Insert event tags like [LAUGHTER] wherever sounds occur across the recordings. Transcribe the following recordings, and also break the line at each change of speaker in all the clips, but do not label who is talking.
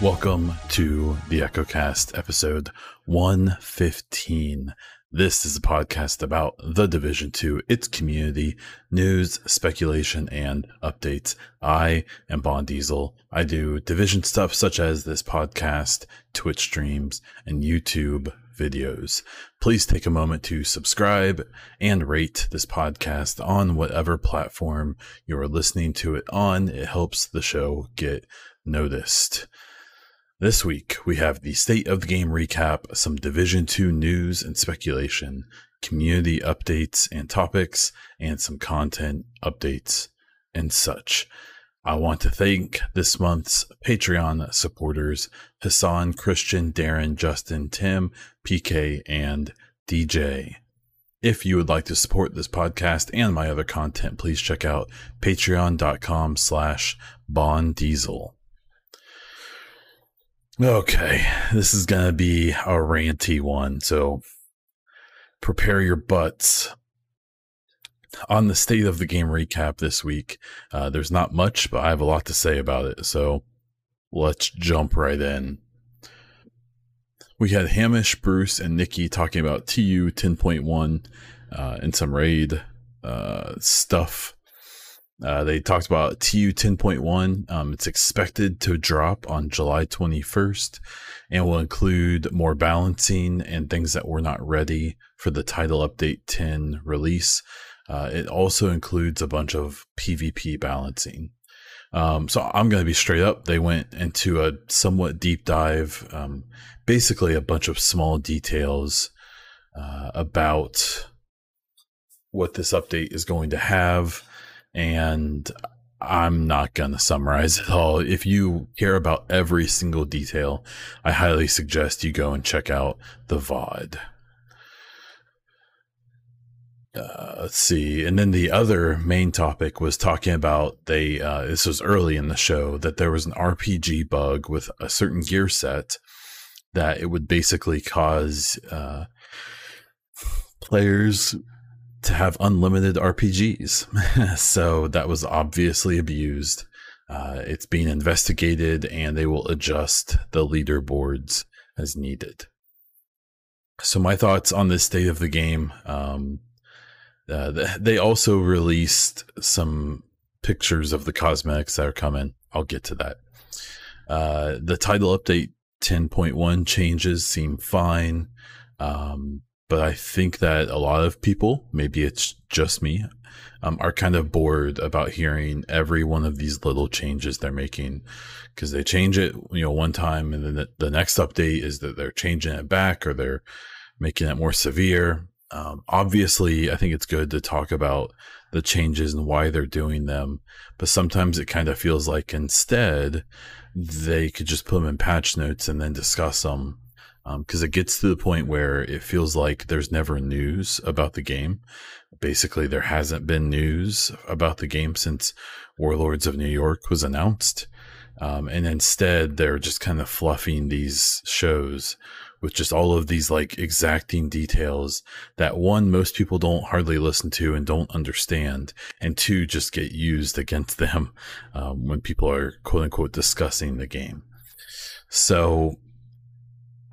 Welcome to the EchoCast episode 115. This is a podcast about the Division 2, its community, news, speculation, and updates. I am Bond Diesel. I do division stuff such as this podcast, Twitch streams, and YouTube videos. Please take a moment to subscribe and rate this podcast on whatever platform you are listening to it on. It helps the show get noticed. This week, we have the state of the game recap, some Division 2 news and speculation, community updates and topics, and some content updates and such. I want to thank this month's Patreon supporters Hassan, Christian, Darren, Justin, Tim, PK, and DJ. If you would like to support this podcast and my other content, please check out patreon.com slash bonddiesel. Okay, this is going to be a ranty one, so prepare your butts. On the state of the game recap this week, uh, there's not much, but I have a lot to say about it, so let's jump right in. We had Hamish, Bruce, and Nikki talking about TU 10.1 uh, and some raid uh, stuff uh, they talked about TU 10.1. Um, it's expected to drop on July 21st and will include more balancing and things that were not ready for the title update 10 release. Uh, it also includes a bunch of PvP balancing. Um, so I'm going to be straight up. They went into a somewhat deep dive, um, basically a bunch of small details uh, about what this update is going to have and I'm not going to summarize it all. If you care about every single detail, I highly suggest you go and check out the VOD. Uh, let's see. And then the other main topic was talking about they, uh, this was early in the show, that there was an RPG bug with a certain gear set that it would basically cause uh, players to have unlimited RPGs. [LAUGHS] so that was obviously abused. Uh, it's being investigated and they will adjust the leaderboards as needed. So, my thoughts on this state of the game. Um, uh, they also released some pictures of the cosmetics that are coming. I'll get to that. Uh, the title update 10.1 changes seem fine. Um, but I think that a lot of people, maybe it's just me, um, are kind of bored about hearing every one of these little changes they're making because they change it, you know, one time and then the, the, next update is that they're changing it back or they're making it more severe. Um, obviously, I think it's good to talk about the changes and why they're doing them, but sometimes it kind of feels like instead they could just put them in patch notes and then discuss them because um, it gets to the point where it feels like there's never news about the game. Basically, there hasn't been news about the game since Warlords of New York was announced. Um, and instead, they're just kind of fluffing these shows with just all of these like exacting details that one, most people don't hardly listen to and don't understand, and two, just get used against them um, when people are quote unquote discussing the game. So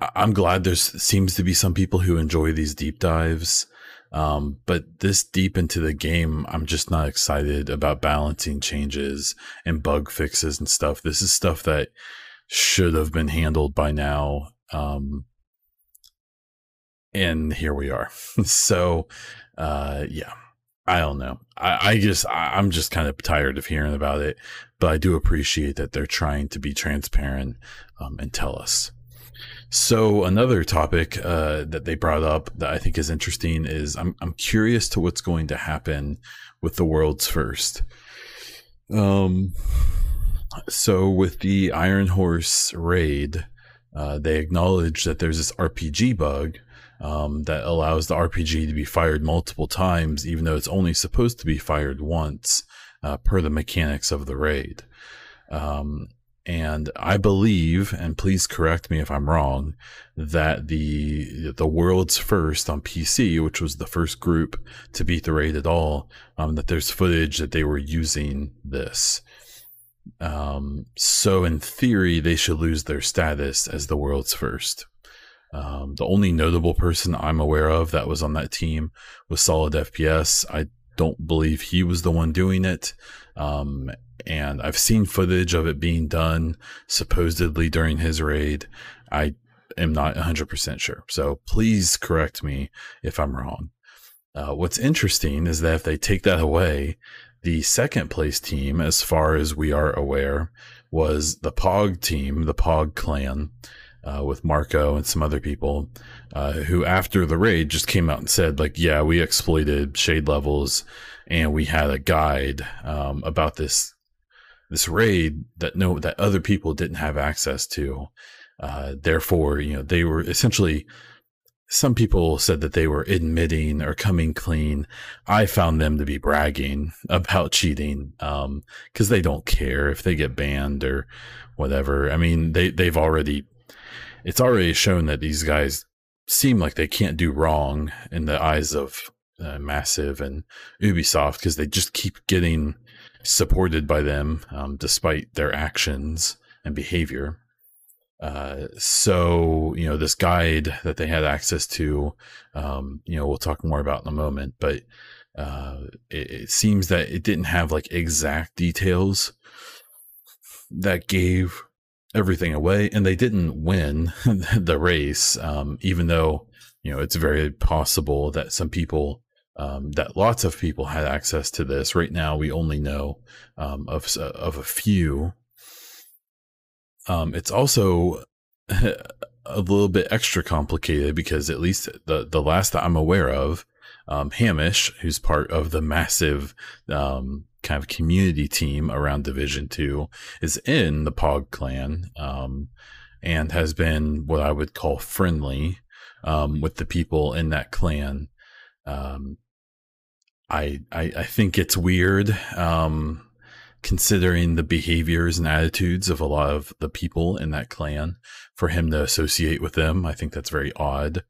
I'm glad there seems to be some people who enjoy these deep dives. Um, but this deep into the game, I'm just not excited about balancing changes and bug fixes and stuff. This is stuff that should have been handled by now. Um, and here we are. [LAUGHS] so, uh, yeah, I don't know. I, I just, I, I'm just kind of tired of hearing about it, but I do appreciate that they're trying to be transparent, um, and tell us. So another topic uh, that they brought up that I think is interesting is I'm I'm curious to what's going to happen with the world's first. Um, so with the Iron Horse raid, uh, they acknowledge that there's this RPG bug um, that allows the RPG to be fired multiple times, even though it's only supposed to be fired once uh, per the mechanics of the raid. Um, and I believe, and please correct me if I'm wrong, that the the world's first on PC, which was the first group to beat the raid at all, um, that there's footage that they were using this. Um, so in theory, they should lose their status as the world's first. Um, the only notable person I'm aware of that was on that team was Solid FPS. I don't believe he was the one doing it. Um, and I've seen footage of it being done supposedly during his raid. I am not 100% sure. So please correct me if I'm wrong. Uh, what's interesting is that if they take that away, the second place team, as far as we are aware, was the Pog team, the Pog clan, uh, with Marco and some other people, uh, who after the raid just came out and said, like, yeah, we exploited shade levels and we had a guide um, about this this raid that no that other people didn't have access to. Uh, therefore, you know, they were essentially some people said that they were admitting or coming clean. I found them to be bragging about cheating because um, they don't care if they get banned or whatever. I mean, they they've already it's already shown that these guys seem like they can't do wrong in the eyes of uh, Massive and Ubisoft because they just keep getting supported by them um, despite their actions and behavior. Uh, so you know this guide that they had access to, um, you know, we'll talk more about in a moment, but uh, it, it, seems that it didn't have like exact details that gave everything away, and they didn't win [LAUGHS] the race, um, even though you know it's very possible that some people um, that lots of people had access to this. Right now, we only know um, of of a few. Um, it's also [LAUGHS] a little bit extra complicated because at least the the last that I'm aware of, um, Hamish, who's part of the massive um, kind of community team around Division Two, is in the Pog clan um, and has been what I would call friendly with the people in that clan. Um, I, I, I think it's weird, um, considering the behaviors and attitudes of a lot of the people in that clan for him to associate with them. I think that's very odd.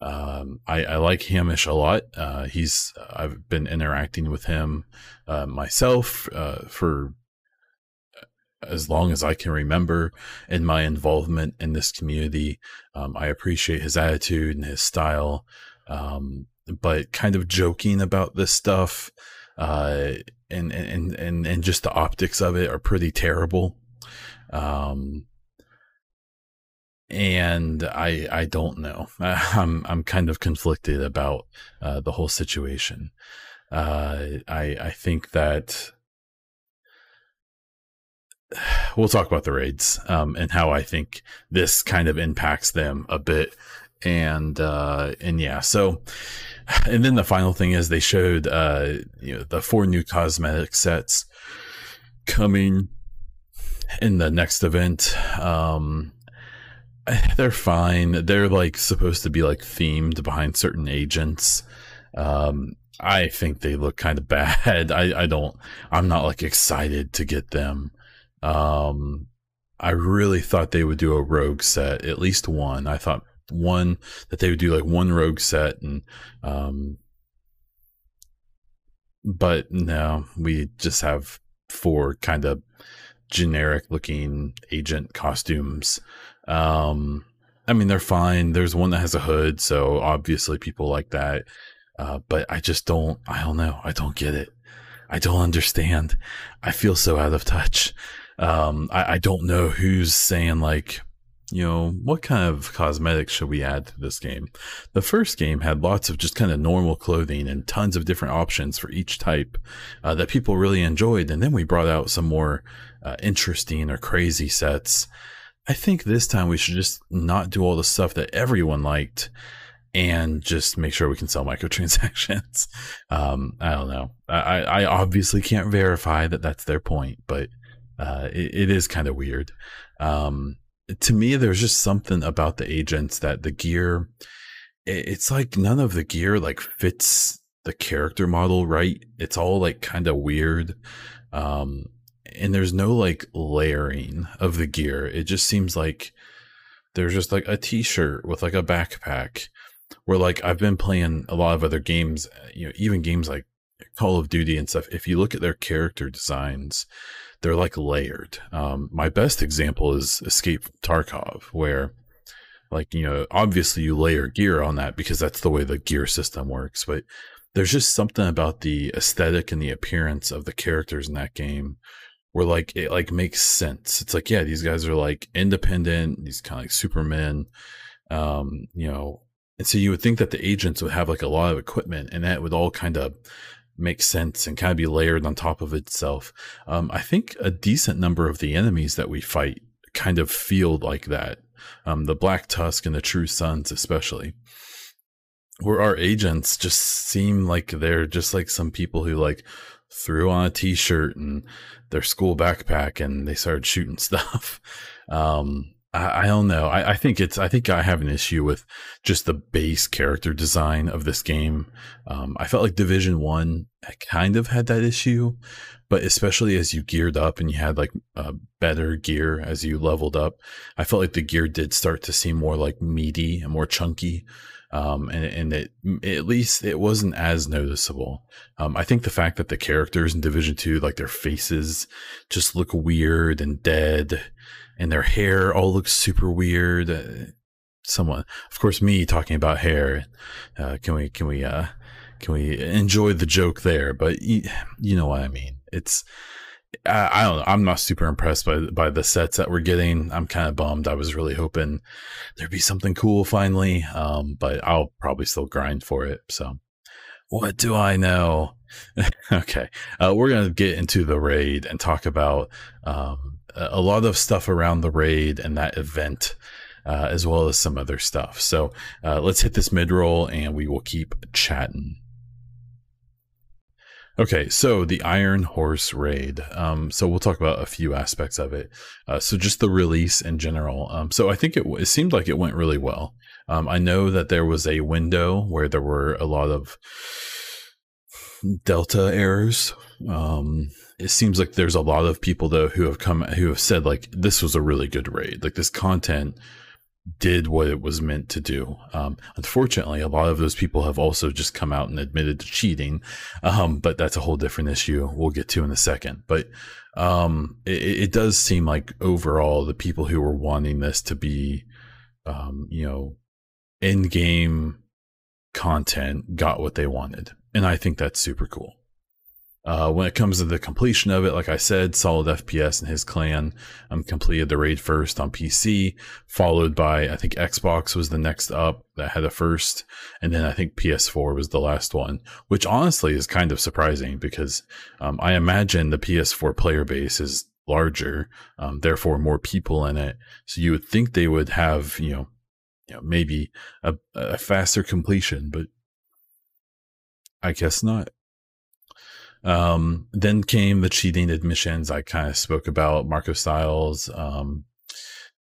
Um, I, I, like Hamish a lot. Uh, he's, I've been interacting with him, uh, myself, uh, for as long as I can remember in my involvement in this community. Um, I appreciate his attitude and his style. Um, but kind of joking about this stuff uh, and, and and and just the optics of it are pretty terrible. Um, and i i don't know. [LAUGHS] I'm i'm kind of conflicted about uh, the whole situation. Uh, i i think that [SIGHS] we'll talk about the raids um, and how I think this kind of impacts them a bit. And uh, and yeah, so [LAUGHS] and then the final thing is they showed uh you know the four new cosmetic sets coming in the next event. Um [SIGHS] they're fine. They're like supposed to be like themed behind certain agents. Um i think they look kind of [LAUGHS] bad. I i don't i'm not like excited to get them. Um i really thought they would do a rogue set at least one. I thought one that they would do like one rogue set and um but no we just have four kind of generic looking agent costumes. Um i mean they're fine. There's one that has a hood so obviously people like that. Uh, but i just don't i don't know. I don't get it. I don't understand. I feel so out of touch. Um i, I don't know who's saying like you know, what kind of cosmetics should we add to this game? The first game had lots of just kind of normal clothing and tons of different options for each type uh, that people really enjoyed. And then we brought out some more uh, interesting or crazy sets. I think this time we should just not do all the stuff that everyone liked and just make sure we can sell [LAUGHS] microtransactions. Um, I don't know. I, I obviously can't verify that that's their point, but uh, it, it is kind of weird. Um, to me, there's just something about the agents that the gear it's like none of the gear like fits the character model right. It's all like kind of weird. Um, and there's no like layering of the gear. It just seems like there's just like a t-shirt with like a backpack where like I've been playing a lot of other games, you know, even games like Call of Duty and stuff. If you look at their character designs, they're like layered. Um, my best example is Escape from Tarkov, where like, you know, obviously you layer gear on that because that's the way the gear system works, but there's just something about the aesthetic and the appearance of the characters in that game where like it like makes sense. It's like, yeah, these guys are like independent, these kind of like supermen. Um, you know, and so you would think that the agents would have like a lot of equipment and that would all kind of make sense and kind of be layered on top of itself. Um, I think a decent number of the enemies that we fight kind of feel like that. Um, the Black Tusk and the True Sons, especially, where our agents just seem like they're just like some people who like threw on a t-shirt and their school backpack and they started shooting [LAUGHS] stuff. Um, I, don't know. I, I, think it's, I think I have an issue with just the base character design of this game. Um, I felt like Division One kind of had that issue, but especially as you geared up and you had like uh, better gear as you leveled up, I felt like the gear did start to seem more like meaty and more chunky. Um, and, and it, at least it wasn't as noticeable. Um, I think the fact that the characters in Division Two, like their faces just look weird and dead and their hair all looks super weird. Uh, someone, of course, me talking about hair. Uh, can we, can we, uh, can we enjoy the joke there? But you, you know what I mean. It's, I, I don't know. I'm not super impressed by by the sets that we're getting. I'm kind of bummed. I was really hoping there'd be something cool finally. Um, but I'll probably still grind for it. So, what do I know? [LAUGHS] okay, uh, we're gonna get into the raid and talk about um, a lot of stuff around the raid and that event. Uh, as well as some other stuff. So uh, let's hit this mid roll and we will keep chatting. Okay, so the Iron Horse raid. Um, so we'll talk about a few aspects of it. Uh, so just the release in general. Um, so I think it, it seemed like it went really well. Um, I know that there was a window where there were a lot of Delta errors. Um, it seems like there's a lot of people though who have come who have said like this was a really good raid. Like this content did what it was meant to do. Um, unfortunately, a lot of those people have also just come out and admitted to cheating. Um, but that's a whole different issue we'll get to in a second. But um, it, it, does seem like overall the people who were wanting this to be, um, you know, in game content got what they wanted. And I think that's super cool. Uh, when it comes to the completion of it, like I said, Solid FPS and his clan um, completed the raid first on PC, followed by I think Xbox was the next up that had a first, and then I think PS4 was the last one, which honestly is kind of surprising because um, I imagine the PS4 player base is larger, um, therefore more people in it. So you would think they would have you know, you know maybe a, a faster completion, but I guess not. Um, then came the cheating admissions. I kind of spoke about Marco Styles, um,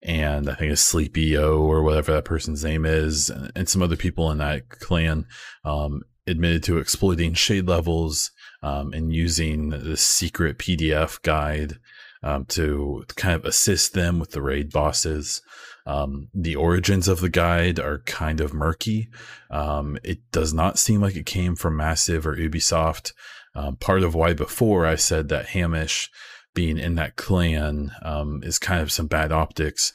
and I think it's Sleepy O or whatever that person's name is, and, and some other people in that clan um, admitted to exploiting shade levels um, and using the secret PDF guide um, to kind of assist them with the raid bosses. Um, the origins of the guide are kind of murky. Um, it does not seem like it came from Massive or Ubisoft. Um, part of why before I said that Hamish being in that clan um, is kind of some bad optics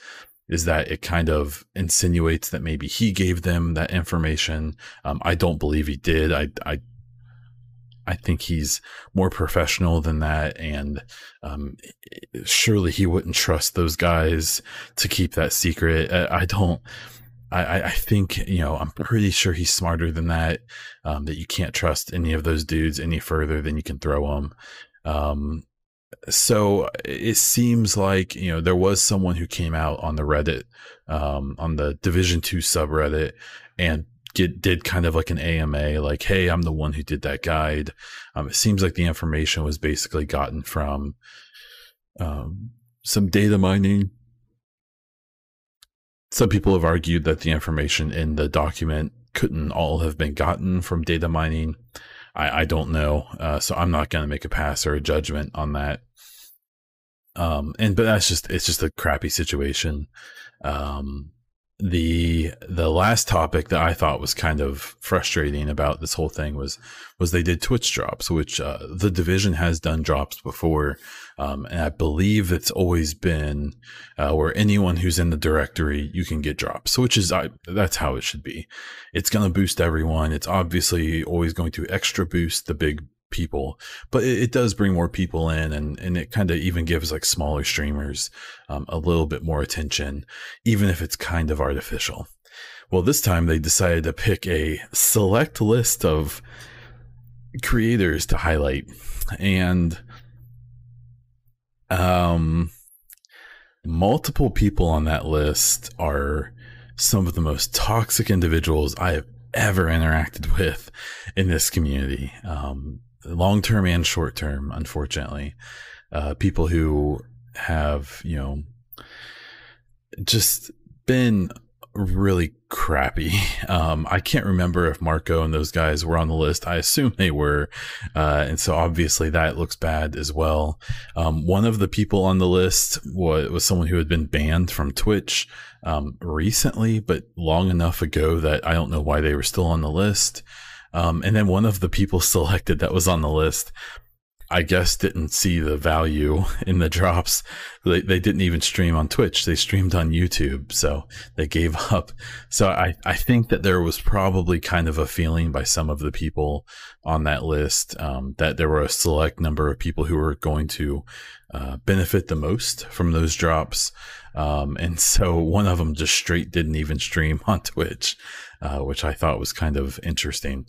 is that it kind of insinuates that maybe he gave them that information. Um, I don't believe he did. I, I, I think he's more professional than that, and um, surely he wouldn't trust those guys to keep that secret. I, I don't. I, I think, you know, I'm pretty sure he's smarter than that, um, that you can't trust any of those dudes any further than you can throw them. Um, so it seems like, you know, there was someone who came out on the Reddit, um, on the Division 2 subreddit and get, did kind of like an AMA, like, hey, I'm the one who did that guide. Um, it seems like the information was basically gotten from um, some data mining some people have argued that the information in the document couldn't all have been gotten from data mining. I, I don't know. Uh, so I'm not going to make a pass or a judgment on that. Um, and, but that's just, it's just a crappy situation. Um, the the last topic that I thought was kind of frustrating about this whole thing was was they did Twitch drops, which uh, the division has done drops before, um, and I believe it's always been uh, where anyone who's in the directory you can get drops. Which is I, that's how it should be. It's going to boost everyone. It's obviously always going to extra boost the big people, but it, it, does bring more people in and, and it kind of even gives like smaller streamers um, a little bit more attention, even if it's kind of artificial. Well, this time they decided to pick a select list of creators to highlight and um multiple people on that list are some of the most toxic individuals I have ever interacted [LAUGHS] with in this community. Um, long term and short term, unfortunately. Uh, people who have, you know, just been really crappy. [LAUGHS] Um, I can't remember if Marco and those guys were on the list. I assume they were. Uh, and so obviously that looks bad as well. Um, one of the people on the list was, was someone who had been banned from Twitch um, recently, but long enough ago that I don't know why they were still on the list. Um, and then one of the people [LAUGHS] selected that was on the list, I guess, didn't see the value [LAUGHS] in the drops. They, they didn't even stream on Twitch. They streamed on YouTube. So they gave [LAUGHS] up. So I, I think that there was probably kind of a feeling by some of the people on that list um, that there were a select number of people who were going to uh, benefit the most from those drops. Um, and so one of them just straight didn't even stream on Twitch uh, which I thought was kind of interesting.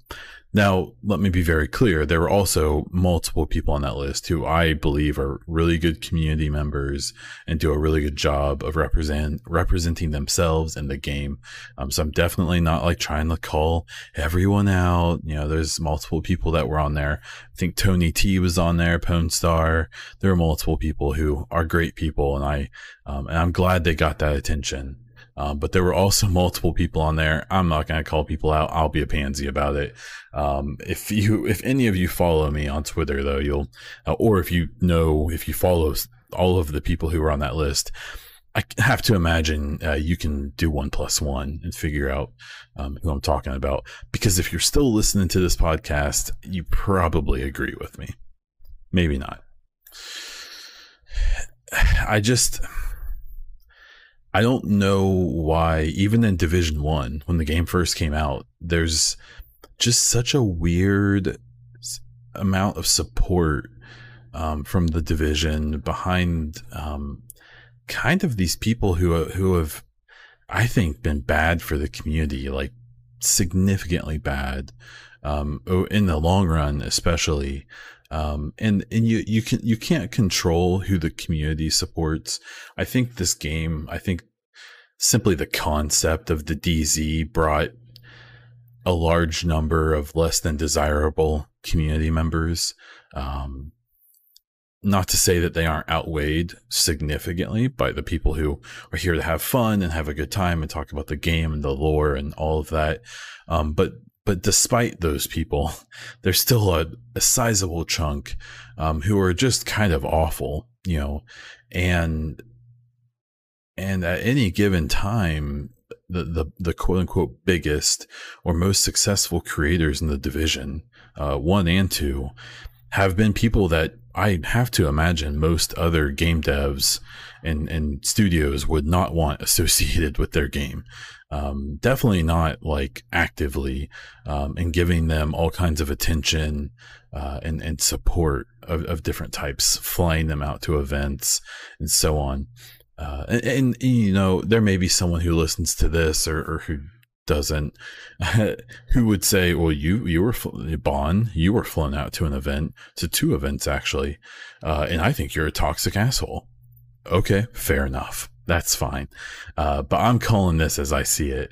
Now, let me be very clear. There were also multiple people on that list who I believe are really good community members and do a really good job of represent representing themselves in the game. Um, so I'm definitely not like trying to call everyone out. You know, there's multiple people that were on there. I think Tony T was on there, Pwn Star. There are multiple people who are great people, and I um, and I'm glad they got that attention. Um, but there were also multiple people on there. I'm not going to call people out. I'll be a pansy about it. Um, if you, if any of you follow me on Twitter though, you'll, uh, or if you know, if you follow all of the people who are on that list, I have to imagine uh, you can do one plus one and figure out um, who I'm talking about. Because if you're still listening to this podcast, you probably agree with me. Maybe not. [SIGHS] I just I don't know why, even in Division One, when the game first came out, there's just such a weird amount of support um, from the division behind um, kind of these people who who have, I think, been bad for the community, like significantly bad um, in the long run, especially. Um, and and you you can you can't control who the community supports. I think this game, I think simply the concept of the DZ brought a large number of less than desirable community members. Um, not to say that they aren't outweighed significantly by the people who are here to have fun and have a good time and talk about the game and the lore and all of that. Um, but but despite those people, [LAUGHS] there's still a, a sizable chunk um, who are just kind of awful, you know, and and at any given time, the the, the quote unquote biggest or most successful creators in the division, uh, one and two, have been people that I have to imagine most other game devs and, and studios would not want [LAUGHS] associated with their game. Um, definitely not like actively um, and giving them all kinds of attention uh, and, and support of, of different types, flying them out to events and so on. Uh, and, and, you know, there may be someone who listens to this or, or who doesn't, [LAUGHS] who would say, well, you, you were, Bon, you were flown out to an event, to two events actually. Uh, and I think you're a toxic asshole. Okay, fair enough that's fine. Uh, but I'm calling this as I see it.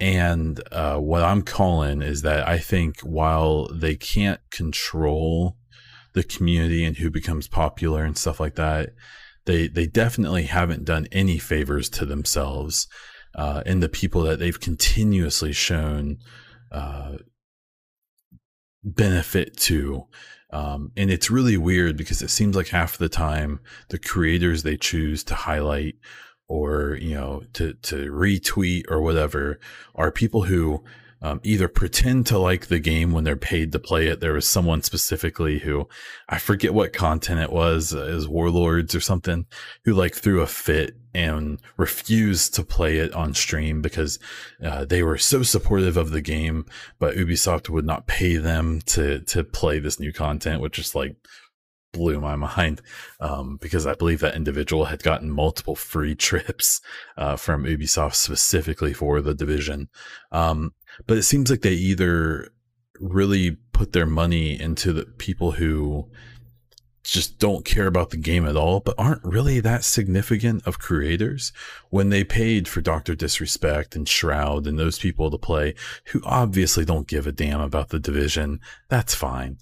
And uh, what I'm calling is that I think while they can't control the community and who becomes popular and stuff like that, they they definitely haven't done any favors to themselves uh, and the people that they've continuously shown uh, benefit to. Um, and it's really weird because it seems like half the time the creators they choose to highlight or you know to to retweet or whatever are people who um, either pretend to like the game when they're paid to play it. There was someone specifically who I forget what content it was, uh, is Warlords or something, who like threw a fit and refused to play it on stream because uh, they were so supportive of the game, but Ubisoft would not pay them to to play this new content, which is like blew my [LAUGHS] mind um, because I believe that individual had gotten multiple free trips uh, from Ubisoft specifically for the division. Um, but it seems like they either really put their money into the people who just don't care about the game at all, but aren't really that significant of creators when they paid for Dr. Disrespect and Shroud and those people to play who obviously don't give a damn about the division. That's fine.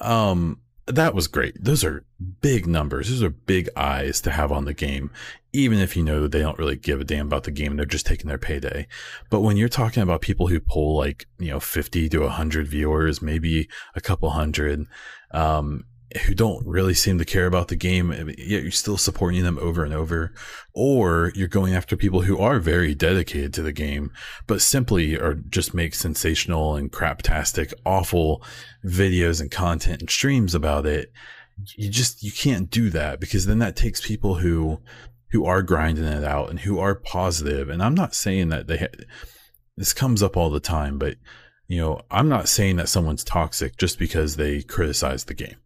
Um, that was great. Those are big numbers. Those are big eyes to have on the game, even if you know they don't really give a damn about the game. They're just taking their payday. But when you're talking about people who pull like, you know, 50 to 100 viewers, maybe a couple hundred, um, who don't really seem to care about the game, yet you're still supporting them over and over, or you're going after people who are very dedicated to the game, but simply are just make sensational and craptastic, awful videos and content and streams about it. You just, you can't do that because then that takes people who, who are grinding it out and who are positive. And I'm not saying that they, ha- this comes up all the time, but you know, I'm not saying that someone's toxic just because they criticize the game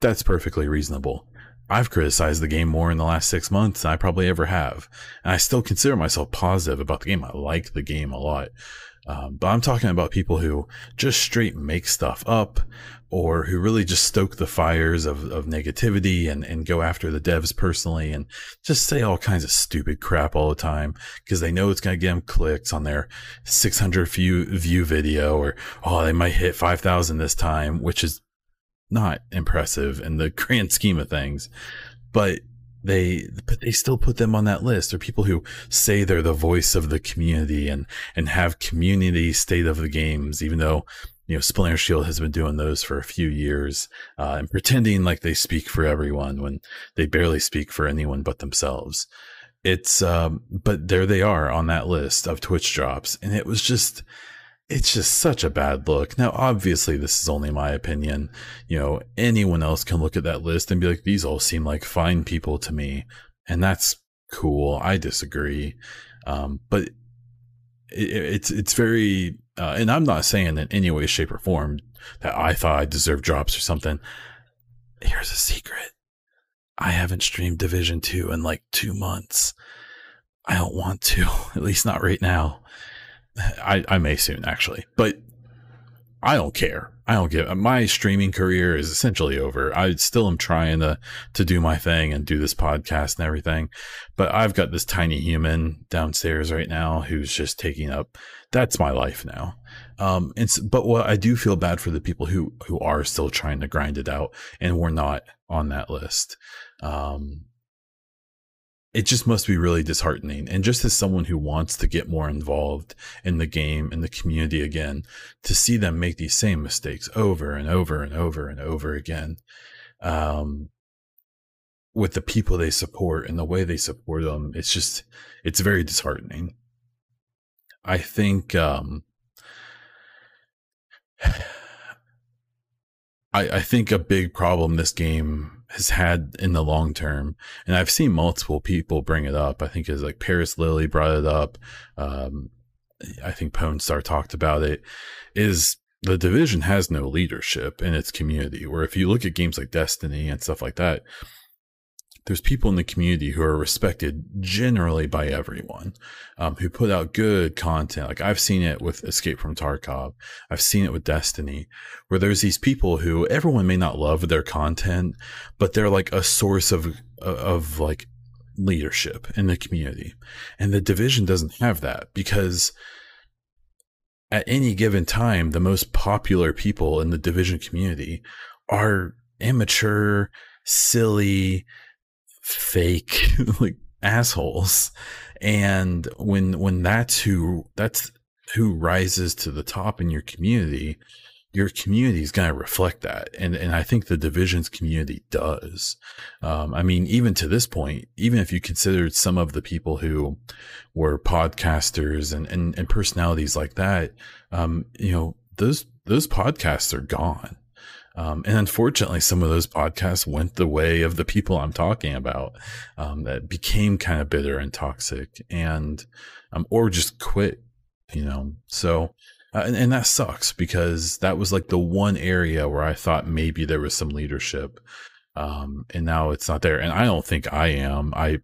that's perfectly reasonable. I've criticized the game more in the last six months than I probably ever have. And I still consider myself positive about the game. I like the game a lot. Um, but I'm talking about people who just straight make stuff up or who really just stoke the fires of, of negativity and, and go after the devs personally and just say all kinds of stupid crap all the time because they know it's going to get them clicks on their 600 view, view video or, oh, they might hit 5,000 this time, which is not impressive in the [LAUGHS] grand scheme of things, but they but they still put them on that list. They're people who say they're the voice of the community and and have community state of the games, even though you know Splinter Shield has been doing those for a few years uh, and pretending like they speak for everyone when they barely speak for anyone but themselves. It's um, but there they are on that list of Twitch drops, and it was just it's just such a bad look. Now, obviously, this is only my opinion. You know, anyone else can look at that list and be like, these all seem like fine people to me. And that's cool. I disagree. Um, but it, it's, it's very, uh, and I'm not saying in any way, shape, or form that I thought I deserved drops or something. Here's a secret. I haven't streamed Division 2 in like two months. I don't want to, [LAUGHS] at least not right now. I, I may soon actually, but I don't care. I don't give my streaming career is essentially over. I still am trying to to do my thing and do this podcast and everything, but I've got this tiny human downstairs right now who's just taking up. That's my life now. Um, and but what I do feel bad for the people who who are still trying to grind it out and we're not on that list. Um, it just must be really disheartening. And just as someone who wants to get more involved in the game and the community again, to see them make these same mistakes over and over and over and over again, um, with the people they support and the way they support them, it's just, it's very disheartening. I think, um, [SIGHS] I, I think a big problem this game has had in the long term, and I've seen multiple people bring it up. I think it's like Parris Lilly brought it up. Um, I think Pwn Star talked about it. Is the division has no leadership in its community. Where if you look at games like Destiny and stuff like that, there's people in the community who are respected generally by everyone, um, who put out good content. Like I've seen it with Escape from Tarkov. I've seen it with Destiny, where there's these people who everyone may not love their content, but they're like a source of, of like leadership in the community. And the division doesn't have that because at any given time, the most popular people in the division community are immature, silly, fake [LAUGHS] like assholes and when when that's who that's who rises to the top in your community, your community is going to reflect that. And, and I think the divisions community does. Um, I mean, even to this point, even if you considered some of the people who were podcasters and, and, and personalities like that, um, you know, those, those podcasts are gone. Um, and unfortunately, some of those podcasts went the way of the people I'm talking about um, that became kind of bitter and toxic and, um, or just quit, you know. So, uh, and, and that sucks because that was like the one area where I thought maybe there was some leadership. Um, and now it's not there. And I don't think I am. I,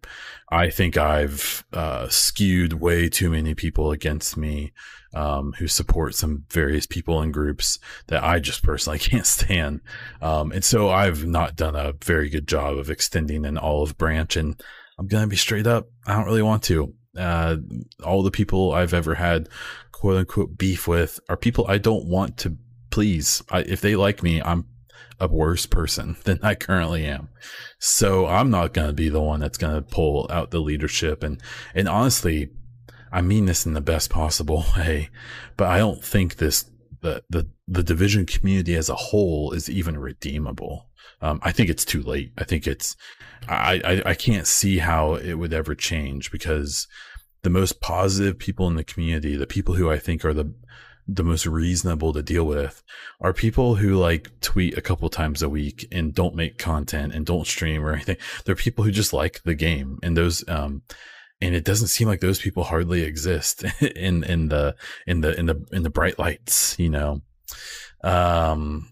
I think I've, uh, skewed way too many people against me um, who support some various people and groups that I just personally [LAUGHS] can't stand. Um, and so I've not done a very good job of extending an olive branch. And I'm going to be straight up. I don't really want to. Uh, all the people I've ever had quote unquote beef with are people I don't want to please. I, if they like me, I'm a worse person [LAUGHS] than I currently am. So I'm not going to be the one that's going to pull out the leadership. And, and honestly, I mean this in the best possible [LAUGHS] way, but I don't think this the the the division community as a whole is even redeemable. Um, I think it's too late. I think it's I, I I can't see how it would ever change because the most positive people in the community, the people who I think are the the most reasonable to deal with are people who like tweet a couple times a week and don't make content and don't stream or anything. They're people who just like the game and those um and it doesn't seem like those people hardly exist [LAUGHS] in in the in the in the in the bright lights you know? Um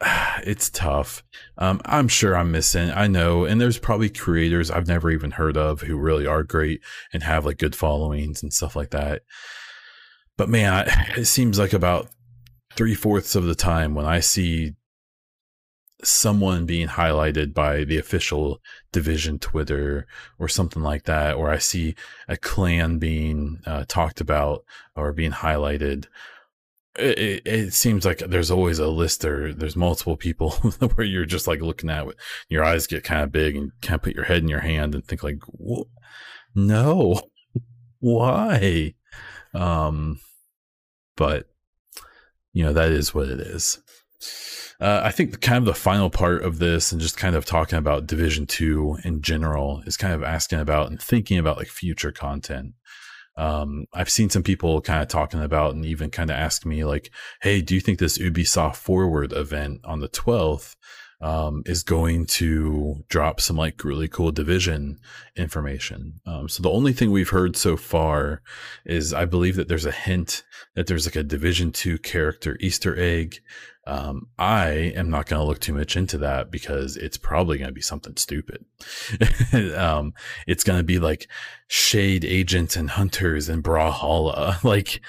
[SIGHS] it's tough. Um i'm sure i'm missing i know and there's probably creators i've never even heard of who really are great and have like good followings and stuff like that. But man [SIGHS] it seems like about three-fourths of the time when i see someone being highlighted by the official division Twitter or something like that, or I see a clan being uh, talked about or being highlighted. It, it, it, seems like there's always a list or there's multiple people [LAUGHS] where you're just like looking at it, your eyes get kind of big and kind of put your head in your hand and think like, no, [LAUGHS] why? Um, but you know, that is what it is. Uh, I think kind of the final part of this and just kind of talking about Division 2 in general is kind of asking about and thinking about like future content. Um, I've seen some people kind of talking about and even kind of ask me like, Hey, do you think this Ubisoft forward event on the 12th um, is going to drop some like really cool division information. Um, so the only thing we've heard so far is I believe that there's a hint that there's like a division two character Easter egg. Um, I am not going to look too much into that because it's probably going to be something stupid. [LAUGHS] um, it's going to be like shade agents and hunters and Brawlhalla, [LAUGHS] like,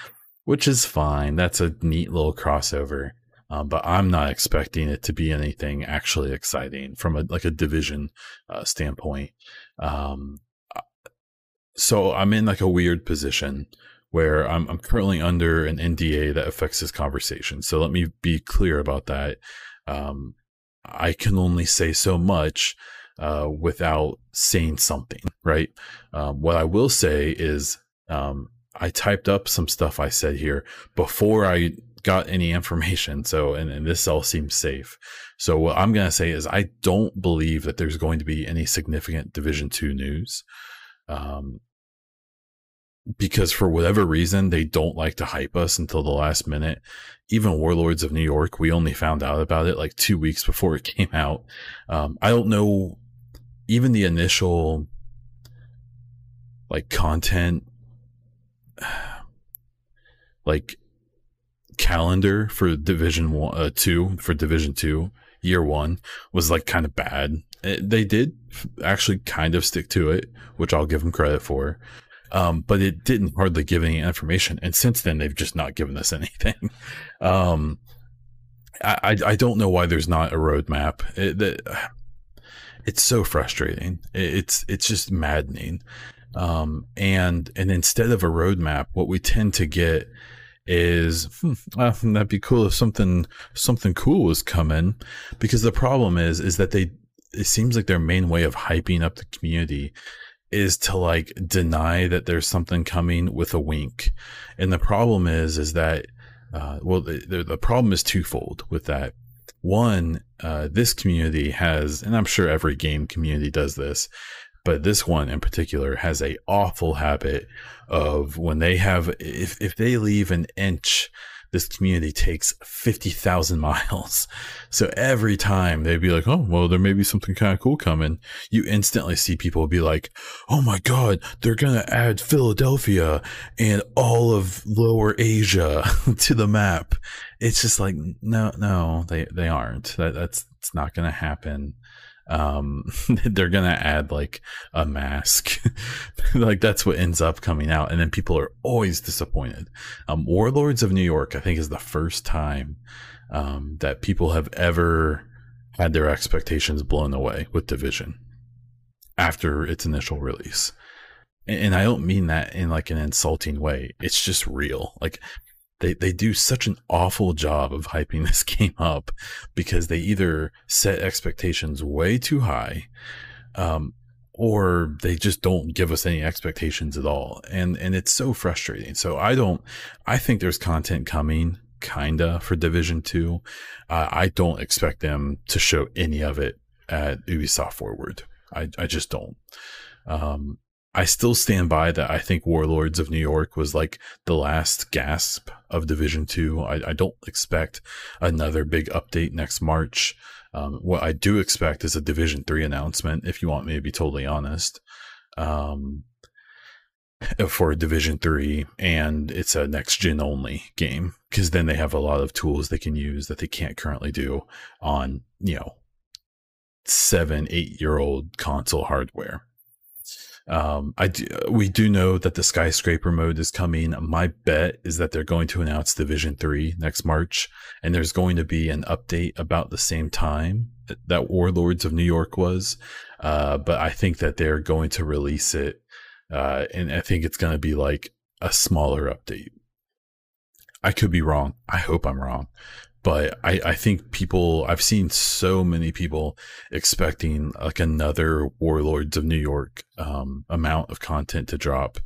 which is fine. That's a neat little crossover. Um, but I'm not expecting it to be anything actually exciting from a like a division uh, standpoint. Um, uh, so I'm in like a weird position where I'm, I'm currently under an NDA that affects this conversation. So let me be clear about that. Um, I can only say so much uh, without saying something, right? Um, what I will say is um, I typed up some stuff I said here before I got any information. So, and, and this all seems safe. So what I'm going to say is I don't believe that there's going to be any significant division two news. Um, because for whatever reason, they don't like to hype us until the last minute. Even Warlords of New York, we only found out about it like two weeks before it [LAUGHS] came out. Um, I don't know even the initial like content, [SIGHS] like calendar for division one, uh, two for division two year one was like kind of bad. It, they did actually kind of stick to it which i'll give them credit for um, but it didn't hardly give any information and since then they've just not given us [LAUGHS] anything. Um, I, I don't know why there's not a roadmap. It, it, [SIGHS] it's so frustrating. It's it's just maddening. Um, and and instead of a roadmap what we tend to get is hmm, uh, that'd be cool if something something cool was coming because the problem is is that they it seems like their main way of hyping up the community is to like deny that there's something coming with a wink. And the problem is, is that, uh, well, the, the problem is twofold with that. One, uh, this community has, and I'm sure every game community does this, but this one in particular has a awful habit of when they have, if, if they leave an inch this community takes 50,000 [LAUGHS] miles. So every time they'd be like, oh, well, there may be something kind of cool coming. You instantly see people be like, oh my God, they're going to add Philadelphia and all of lower Asia [LAUGHS] to the map. It's just like, no, no, they, they aren't. That, that's, it's not going to happen um [LAUGHS] they're gonna add like a mask [LAUGHS] like that's what ends up coming out and then people are always disappointed um warlords of new york i think is the first time um that people have ever had their expectations blown away with division after its initial release and I don't mean that in like an insulting way. It's just real. Like they they do such an awful job of hyping [LAUGHS] this game up because they either set expectations way too high um, or they just don't give us any expectations at all. And and it's so frustrating. So i don't i think there's content coming kinda for division 2 uh, i don't expect them to show any of it at ubisoft forward. I i just don't. Um, I still stand by that. I think Warlords of New York was like the last gasp of Division Two. I, I don't expect another big update next March. Um, what I do expect is a Division Three announcement. If you want me to be totally honest, um, for Division Three, and it's a next gen only game because then they have a lot of tools they can use that they can't currently do on you know seven, eight year old console hardware. Um, I do, we do know that the skyscraper mode is coming. My bet is that they're going to announce Division Three next March, and there's going to be an update about the same time that Warlords of New York was. Uh, but I think that they're going to release it, uh, and I think it's going to be like a smaller update. I could be wrong. I hope I'm wrong but I, I think people I've seen so many people expecting like another Warlords of New York um, amount of content to drop,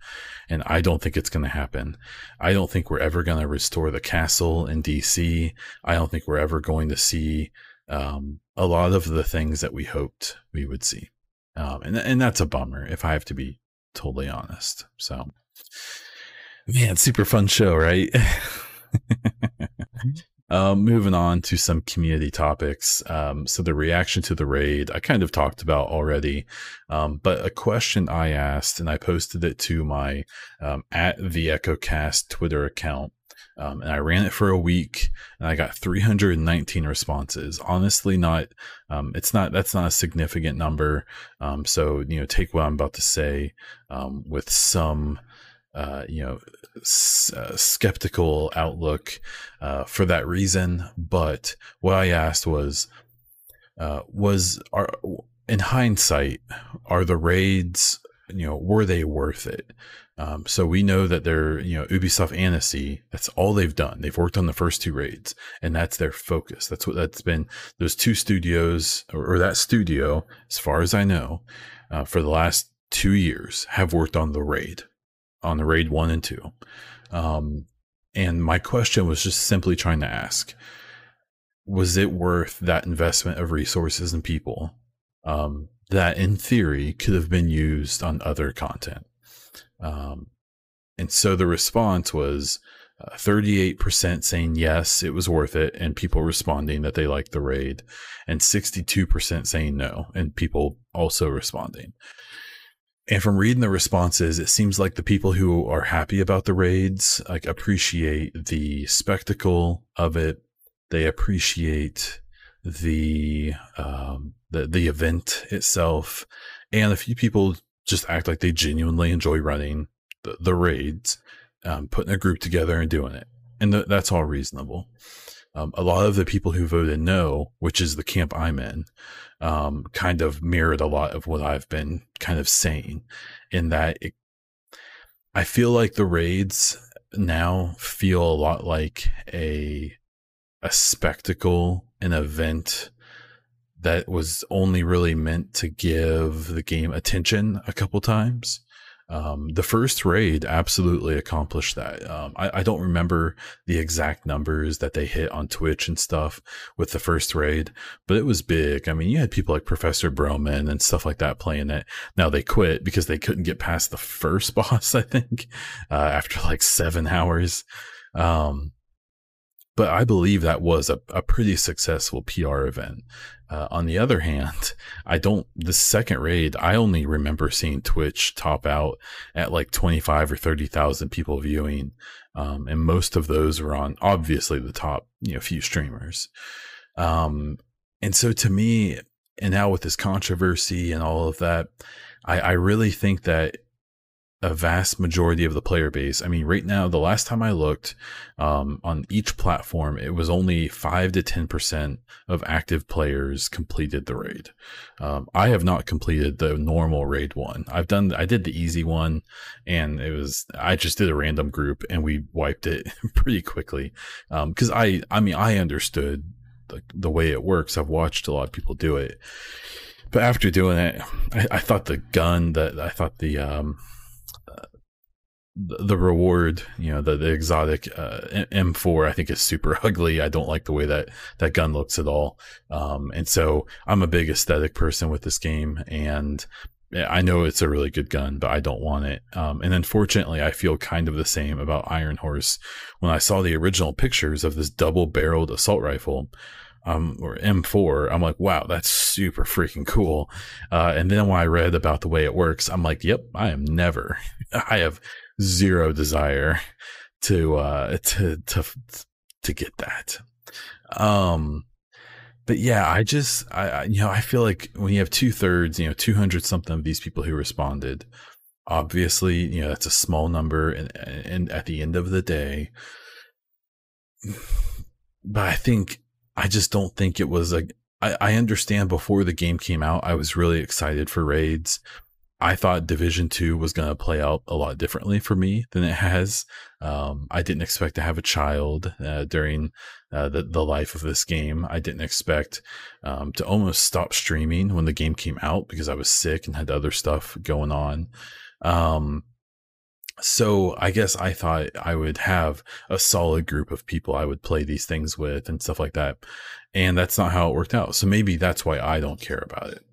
and I don't think it's going to happen. I don't think we're ever going to restore the castle in DC. I don't think we're ever going to see um, a lot of the things that we hoped we would see, um, and and that's a bummer if I have to be totally honest. So, man, super fun show, right? [LAUGHS] Um, moving on to some community topics. Um, so the reaction to the raid, I kind of talked about already, um, but a question I asked and I posted it to my um, at the EchoCast Twitter account. Um, and I ran it for a week and I got 319 responses. Honestly, not, um, it's not, that's not a significant number. so, you know, take what I'm about to say with some, uh, you know, s- uh, skeptical outlook uh, for that reason. But what I asked was, uh, was are in hindsight, are the raids, you know, were they worth it? Um, so we know that they're, you know, Ubisoft Annecy, that's all they've done. They've worked on the first two raids and that's their focus. That's what that's been. Those two studios or, or that studio, as far as I know, uh, for the last two years have worked on the raid on the raid one and two. Um, and my question was just simply trying to ask was it worth that investment of resources and people um, that in theory could have been used on other content um, and so the response was uh, 38% saying yes it was worth it and people responding that they liked the raid and 62% saying no and people also responding and from reading the responses, it seems like the people who are happy about the raids like appreciate the spectacle of it. They appreciate the um, the the event itself, and a few people just act like they genuinely enjoy running the, the raids, um, putting a group together and doing it, and th- that's all reasonable. Um, a lot of the people who voted no, which is the camp I'm in, um, kind of mirrored a lot of what I've been kind of saying in that it, I feel like the raids now feel a lot like a a spectacle, an event that was only really meant to give the game attention a couple times. Um, the first raid absolutely accomplished that. Um, I, I, don't remember the exact numbers that they hit on Twitch and stuff with the first raid, but it was big. I mean, you had people like Professor Broman and stuff like that playing it. Now they quit because they couldn't get past the first [LAUGHS] boss, I think, uh, after like seven hours. Um, but I believe that was a, a pretty successful PR event. Uh, on the other hand, [LAUGHS] I don't, the second raid, I only remember seeing Twitch top out at like 25 or 30,000 people viewing. Um, and most of those were on obviously the top, you know, few streamers. Um, and so to me, and now with this controversy and all of that, I, I really think that a vast majority of the player base. I mean, right now, the last time I looked um, on each platform, it was only five to ten percent of active players completed the raid. Um, I have not completed the normal raid one. I've done, I did the easy one, and it was I just did a random group and we wiped it [LAUGHS] pretty quickly because um, I, I mean, I understood the, the way it works. I've watched a lot of people do it. But after doing it, I, I thought the gun that I thought the um, the reward, you know, the, the exotic uh, M4, I think is super [LAUGHS] ugly. I don't like the way that that gun looks at all. Um, and so I'm a big aesthetic person with this game, and I know it's a really good gun, but I don't want it. Um, and unfortunately, I feel kind of the same about Iron Horse. When I saw the original pictures of this double barreled assault rifle, um, or M4, I'm like, wow, that's super freaking cool. Uh, and then when I read about the way it works, I'm like, yep, I am never, [LAUGHS] I have zero desire to uh to to to get that. Um but yeah, I just I, I you know I feel like when you have two thirds, you know, two hundred something of these people who responded, obviously you know that's a small number, and and at the end of the day, but I think I just don't think it was a. I, I understand before the game came out, I was really excited for raids. I thought Division Two was going to play out a lot differently for me than it has. Um, I didn't expect to have a child uh, during uh, the the life of this game. I didn't expect um, to almost stop streaming when the game came out because I was sick and had other stuff going on. Um, so I guess I thought I would have a solid group of people I would play these things with and stuff like that. And that's not how it worked out. So maybe that's why I don't care about it.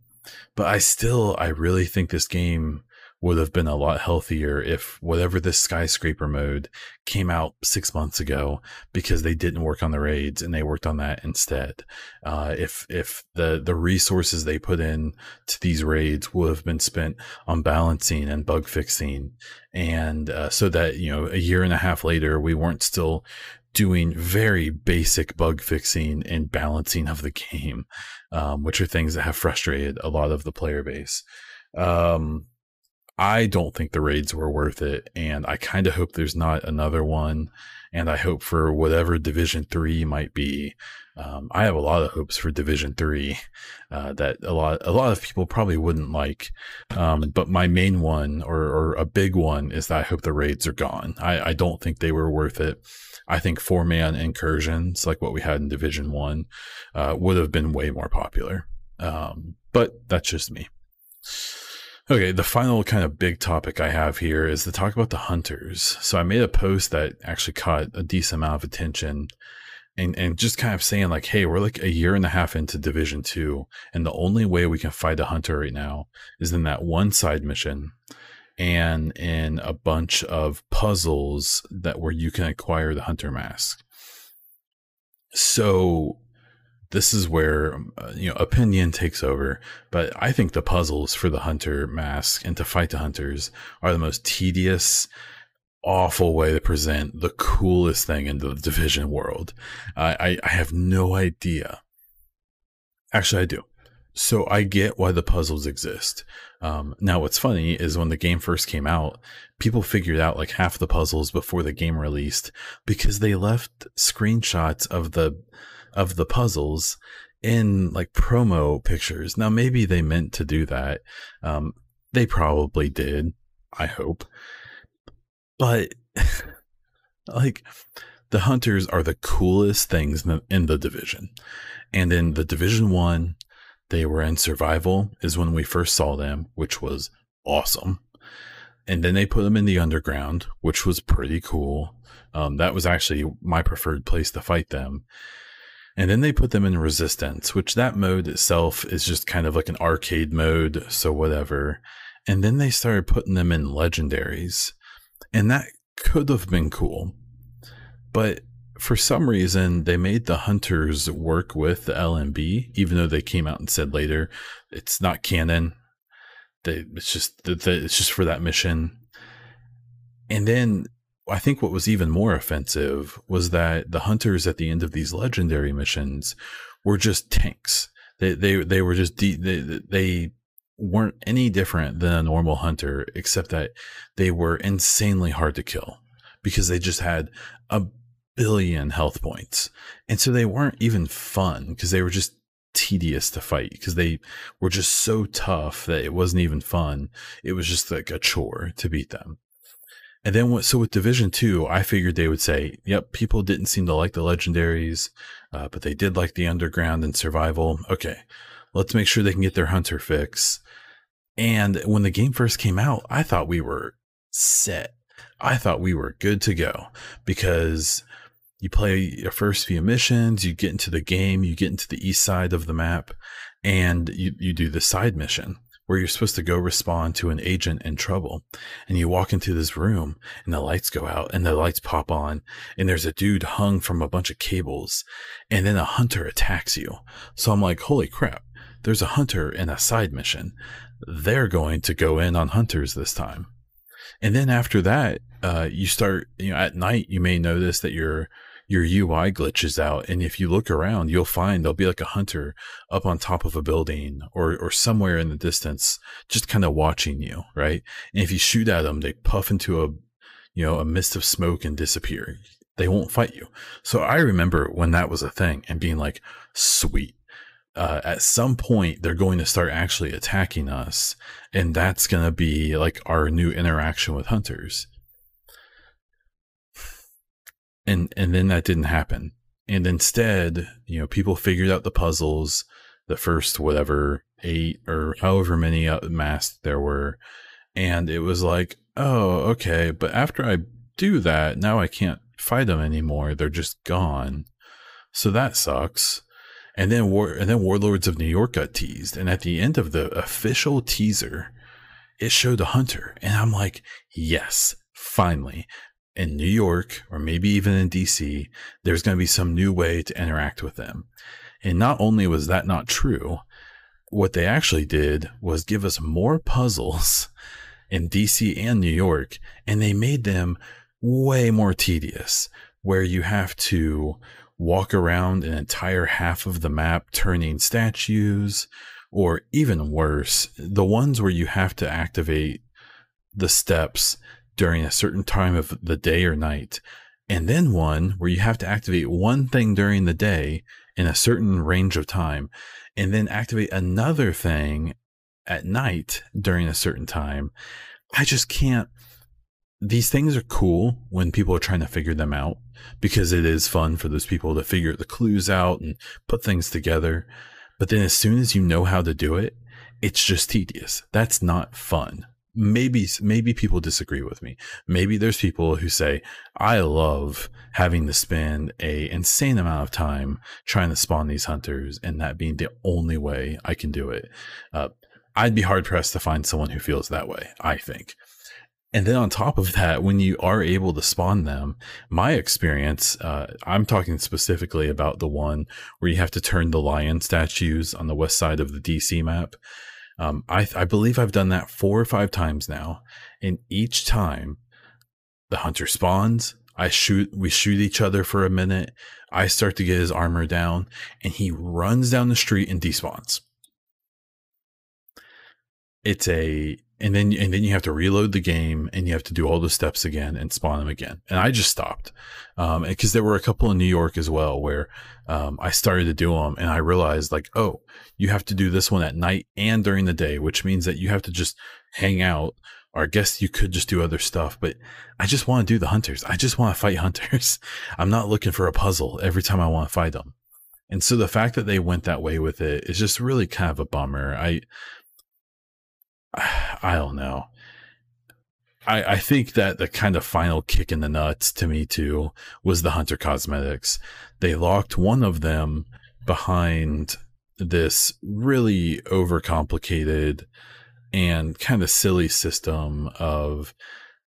But I still, I really think this game would have been a lot healthier if whatever this skyscraper mode came out six months ago because they didn't work on the raids and they worked on that instead. Uh, if if the the resources they put in to these raids would have been spent on balancing and bug fixing, and uh, so that you know a year and a half later we weren't still doing very basic bug fixing and balancing of the game, um, which are things that have frustrated a lot of the player base. Um, I don't think the raids were worth it, and I kind of hope there's not another one. And I hope for whatever Division Three might be. Um, I have a lot of hopes for Division Three uh, that a lot a lot of people probably wouldn't like. Um, but my main one or, or a big one is that I hope the raids are gone. I, I don't think they were worth it. I think four man incursions like what we had in Division One uh, would have been way more popular. Um, but that's just me. Okay, the final kind of big topic I have here is to talk about the hunters. So I made a post that actually caught a decent amount of attention and, and just kind of saying like, hey, we're like a year and a half into division two. And the only way we can fight a hunter right now is in that one side mission and in a bunch of puzzles that where you can acquire the hunter mask. So this is where um, uh, you know opinion takes over but i think the puzzles for the hunter mask and to fight the hunters are the most tedious awful way to present the coolest thing in the division world i i have no idea actually i do so i get why the puzzles exist um, now what's funny is when the game first came out people figured out like half the puzzles before the game released because they left screenshots of the of the puzzles in like promo pictures. Now, maybe they meant to do that. Um, they probably did. I hope. But [LAUGHS] like the hunters are the coolest things in the, in the division. And in the division one, They were in survival, is when we first saw them, which was awesome. And then they put them in the underground, which was pretty cool. Um, that was actually my preferred place to fight them. And then they put them in resistance, which that mode itself is just kind of like an arcade mode. So whatever. And then they started putting them in legendaries. And that could have been cool. But for some reason, they made the hunters work with the LMB, even though they came out and said later it's not canon. They, it's just it's just for that mission. And then I think what was even more offensive was that the hunters at the end of these legendary missions were just tanks. They they they were just de- they they weren't any different than a normal hunter, except that they were insanely hard to kill because they just had a billion health points. And so they weren't even fun because they were just tedious to fight because they were just so tough that it wasn't even fun. It was just like a chore to beat them. And then what, so with Division 2, I figured they would say, yep, people didn't seem to like the legendaries, uh, but they did like the underground and survival. Okay, let's make sure they can get their hunter fix. And when the game first came out, I thought we were set. I thought we were good to go because you play your first few missions, you get into the game, you get into the east side of the map, and you, you do the side mission where you're supposed to go respond to an agent in trouble. And you walk into this room and the lights go out and the lights pop on and there's a dude hung from a bunch of cables and then a hunter attacks you. So I'm like, holy crap, there's a hunter in a side mission. They're going to go in on hunters this time. And then after that, uh, you start, you know, at night, you may notice that your your UI glitches out. And if you look around, you'll find there'll be like a hunter up on top of a building or, or somewhere in the distance, just kind of watching you. Right. And if you shoot at them, they puff into a, you know, a mist of smoke and disappear. They won't fight you. So I remember when that was a thing and being like, sweet. Uh, at some point they're going to start actually attacking us and that's going to be like our new interaction with hunters. And and then that didn't happen. And instead you know people figured out the puzzles the first whatever eight or however many uh, masks there were and it was like oh okay but after i do that now i can't fight them anymore. They're just gone. So that sucks and then war and then warlords of new york got teased. And at the end of the official teaser it showed a hunter. And i'm like yes finally. In New York or maybe even in DC, there's going to be some new way to interact with them. And not only was that not true, what they actually did was give us more puzzles [LAUGHS] in DC and New York, and they made them way more tedious, where you have to walk around an entire half of the map turning statues, or even worse, the ones where you have to activate the steps during a certain time of the day or night, and then one where you have to activate one thing during the day in a certain range of time, and then activate another thing at night during a certain time. I just can't. These things are cool when people are trying to figure them out because it is fun for those people to figure the clues out and put things together. But then as soon as you know how to do it, it's just tedious. That's not fun maybe maybe people disagree with me. Maybe there's people who say I love having to spend a insane amount of time trying to spawn these hunters, and that being the only way I can do it. Uh, I'd be hard pressed to find someone who feels that way. I think. And then on top of that, when you are able to spawn them, my experience, uh, I'm talking specifically about the one where you have to turn the lion statues on the west side of the DC map. Um, I, I believe I've done that four or five times now. And each time the hunter spawns, I shoot, we shoot each other for a minute. I start to get his armor down and he runs down the street and despawns. It's a, and then, and then you have to reload the game and you have to do all the steps again and spawn them again. And I just stopped. Um, because there were a couple in New York as well where, um, I started to do them and I realized like, oh, you have to do this one at night and during the day, which means that you have to just hang out. Or I guess you could just do other stuff, but I just want to do the hunters. I just want to fight [LAUGHS] hunters. I'm not looking for a puzzle every time I want to fight them. And so the fact that they went that way with it is just really kind of a bummer. I I don't know. I, I think that the kind of final kick in the nuts to me too was the Hunter Cosmetics. They locked one of them behind this really overcomplicated and kind of silly system of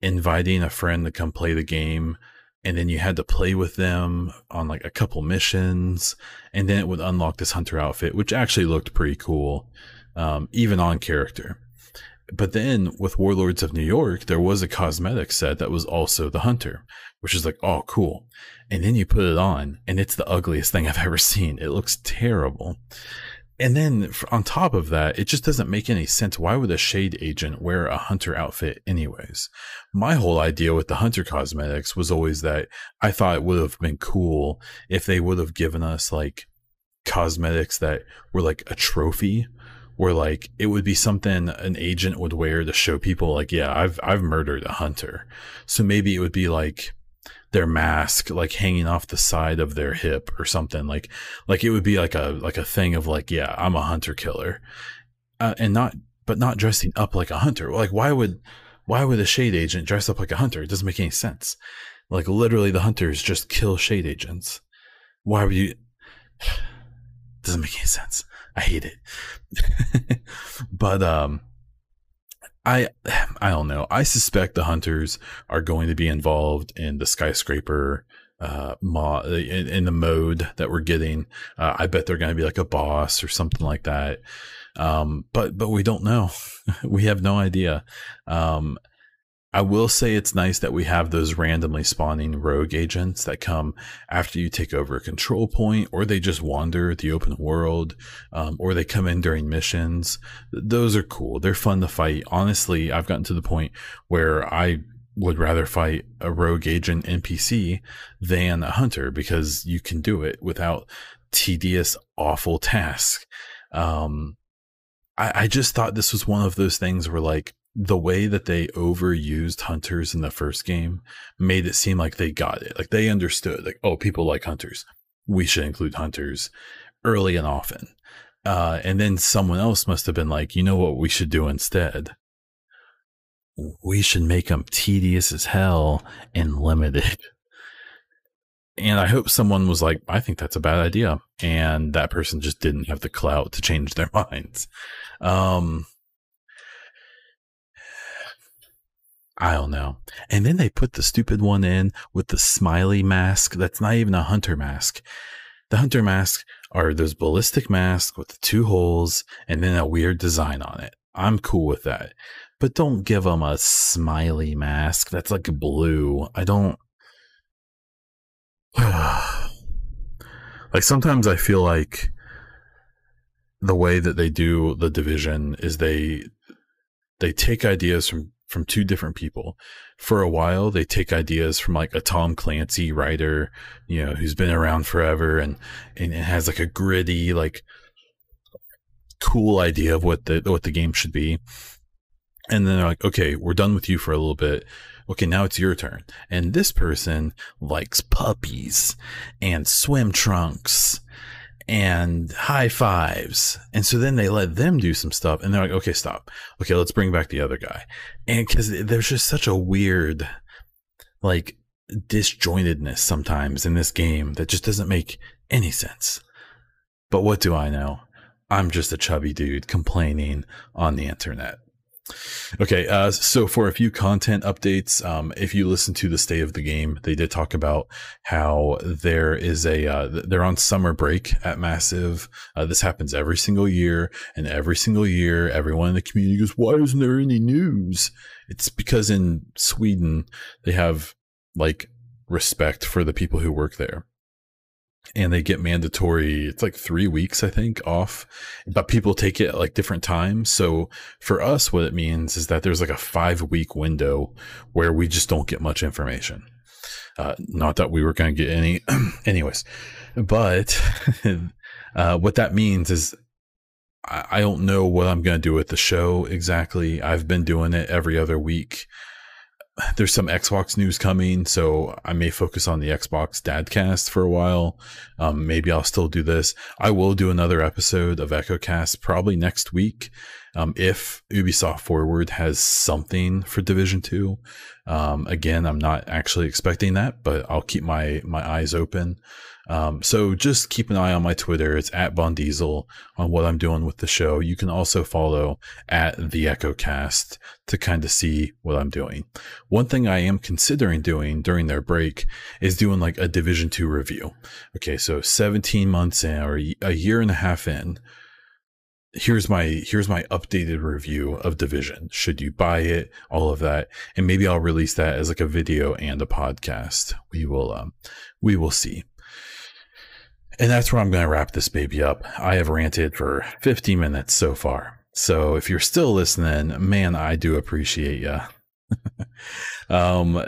inviting a friend to come play the game and then you had to play with them on like a couple missions and then it would unlock this hunter outfit which actually looked pretty cool um, even on character but then with warlords of new york there was a cosmetic set that was also the hunter which is like oh cool and then you put it on and it's the ugliest thing [LAUGHS] i've ever seen it looks terrible and then on top of that, it just doesn't make any sense. Why would a shade agent wear a hunter outfit anyways? My whole idea with the hunter cosmetics was always that I thought it would have been cool if they would have given us like cosmetics that were like a trophy where like it would be something an agent would wear to show people like, yeah, I've, I've murdered a hunter. So maybe it would be like, their mask like hanging off the side of their hip or something like like it would be like a like a thing of like yeah i'm a hunter killer. Uh, and not but not dressing up like a hunter. Like why would why would a shade agent dress up like a hunter? It doesn't make any sense. Like literally the hunters just kill shade agents. Why would you [SIGHS] doesn't make any sense i hate it [LAUGHS] but um I [SIGHS] I don't know. I suspect the hunters are going to be involved in the skyscraper uh mo- in, in the mode that we're getting. Uh, I bet they're going to be like a boss or something like that. Um, but but we don't know. [LAUGHS] we have no idea. Um, I will say it's nice that we have those randomly spawning rogue agents that come after you take over a control point, or they just wander the open world, um, or they come in during missions. Those are cool. They're fun to fight. Honestly, I've gotten to the point where I would rather fight a rogue agent NPC than a hunter because you can do it without tedious, awful tasks. Um, I, I just thought this was one of those things where like, the way that they overused hunters in the first game made it seem like they got it. Like they understood, like, oh, people like hunters. We should include hunters early and often. Uh, and then someone else must have been like, you know what we should do instead? We should make them tedious as hell and limited. And I hope someone was like, I think that's a bad idea. And that person just didn't have the clout to change their [LAUGHS] minds. Um, I don't know. And then they put the stupid one in with the smiley mask. That's not even a hunter mask. The hunter mask are those ballistic masks with the two holes and then a weird design on it. I'm cool with that. But don't give them a smiley mask. That's like blue. I don't. [SIGHS] like sometimes I feel like the way that they do the division is they they take ideas from from two different people. For a while, they take ideas from like a Tom Clancy writer, you know, who's been around forever and, and it has like a gritty, like cool idea of what the, what the game should be. And then they're like, okay, we're done with you for a little bit. Okay, now it's your turn. And this person likes puppies and swim trunks and high fives. And so then they let them do some stuff and they're like, okay, stop. Okay, let's bring back the other guy. And because there's just such a weird, like, disjointedness sometimes in this game that just doesn't make any sense. But what do I know? I'm just a chubby dude complaining on the internet. Okay, uh, so for a few content updates, um, if you listen to the state of the game, they did talk about how there is a uh, they're on summer break at Massive. Uh, this happens every single year, and every single year, everyone in the community goes, "Why isn't there any news?" It's because in Sweden they have like respect for the people who work there and they get mandatory it's like three weeks i think off but people take it at like different times. So for us what it means is that there's like a five week window where we just don't get much information. Uh, not that we were going to get any [CLEARS THROAT] anyways but [LAUGHS] uh, what that means is I, I don't know what i'm going to do with the show exactly. I've been doing it every other week there's some Xbox news coming, so I may focus on the Xbox Dadcast for a while. Um, maybe I'll still do this. I will do another episode of EchoCast probably next week. Um, if Ubisoft Forward has something for Division Two, um, again, I'm not actually expecting that, but I'll keep my my eyes open. Um, so just keep an eye on my Twitter. It's at Bon Diesel on what I'm doing with the show. You can also follow at the EchoCast to kind of see what I'm doing. One thing I am considering doing during their break is doing like a Division Two review. Okay, so 17 months in or a year and a half in, here's my here's my updated review of division should you buy it all of that and maybe i'll release that as like a video and a podcast we will um we will see and that's where i'm going to wrap this baby up. I have ranted for 50 minutes so far. So if you're still listening man i do appreciate you [LAUGHS] um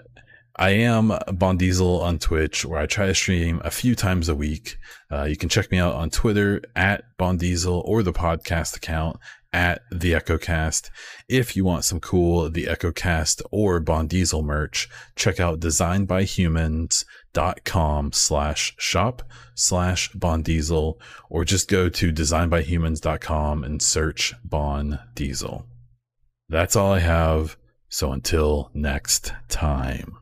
I am Bon Diesel on Twitch, where I try to stream a few times a week. Uh, you can check me out on Twitter at Bon Diesel or the podcast account at the EchoCast. If you want some cool the EchoCast or Bon Diesel merch, check out designbyhumans.com slash shop slash Bon Diesel, or just go to designbyhumans.com and search Bon Diesel. That's all I have. So until next time.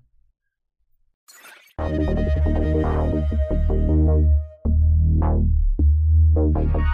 Thank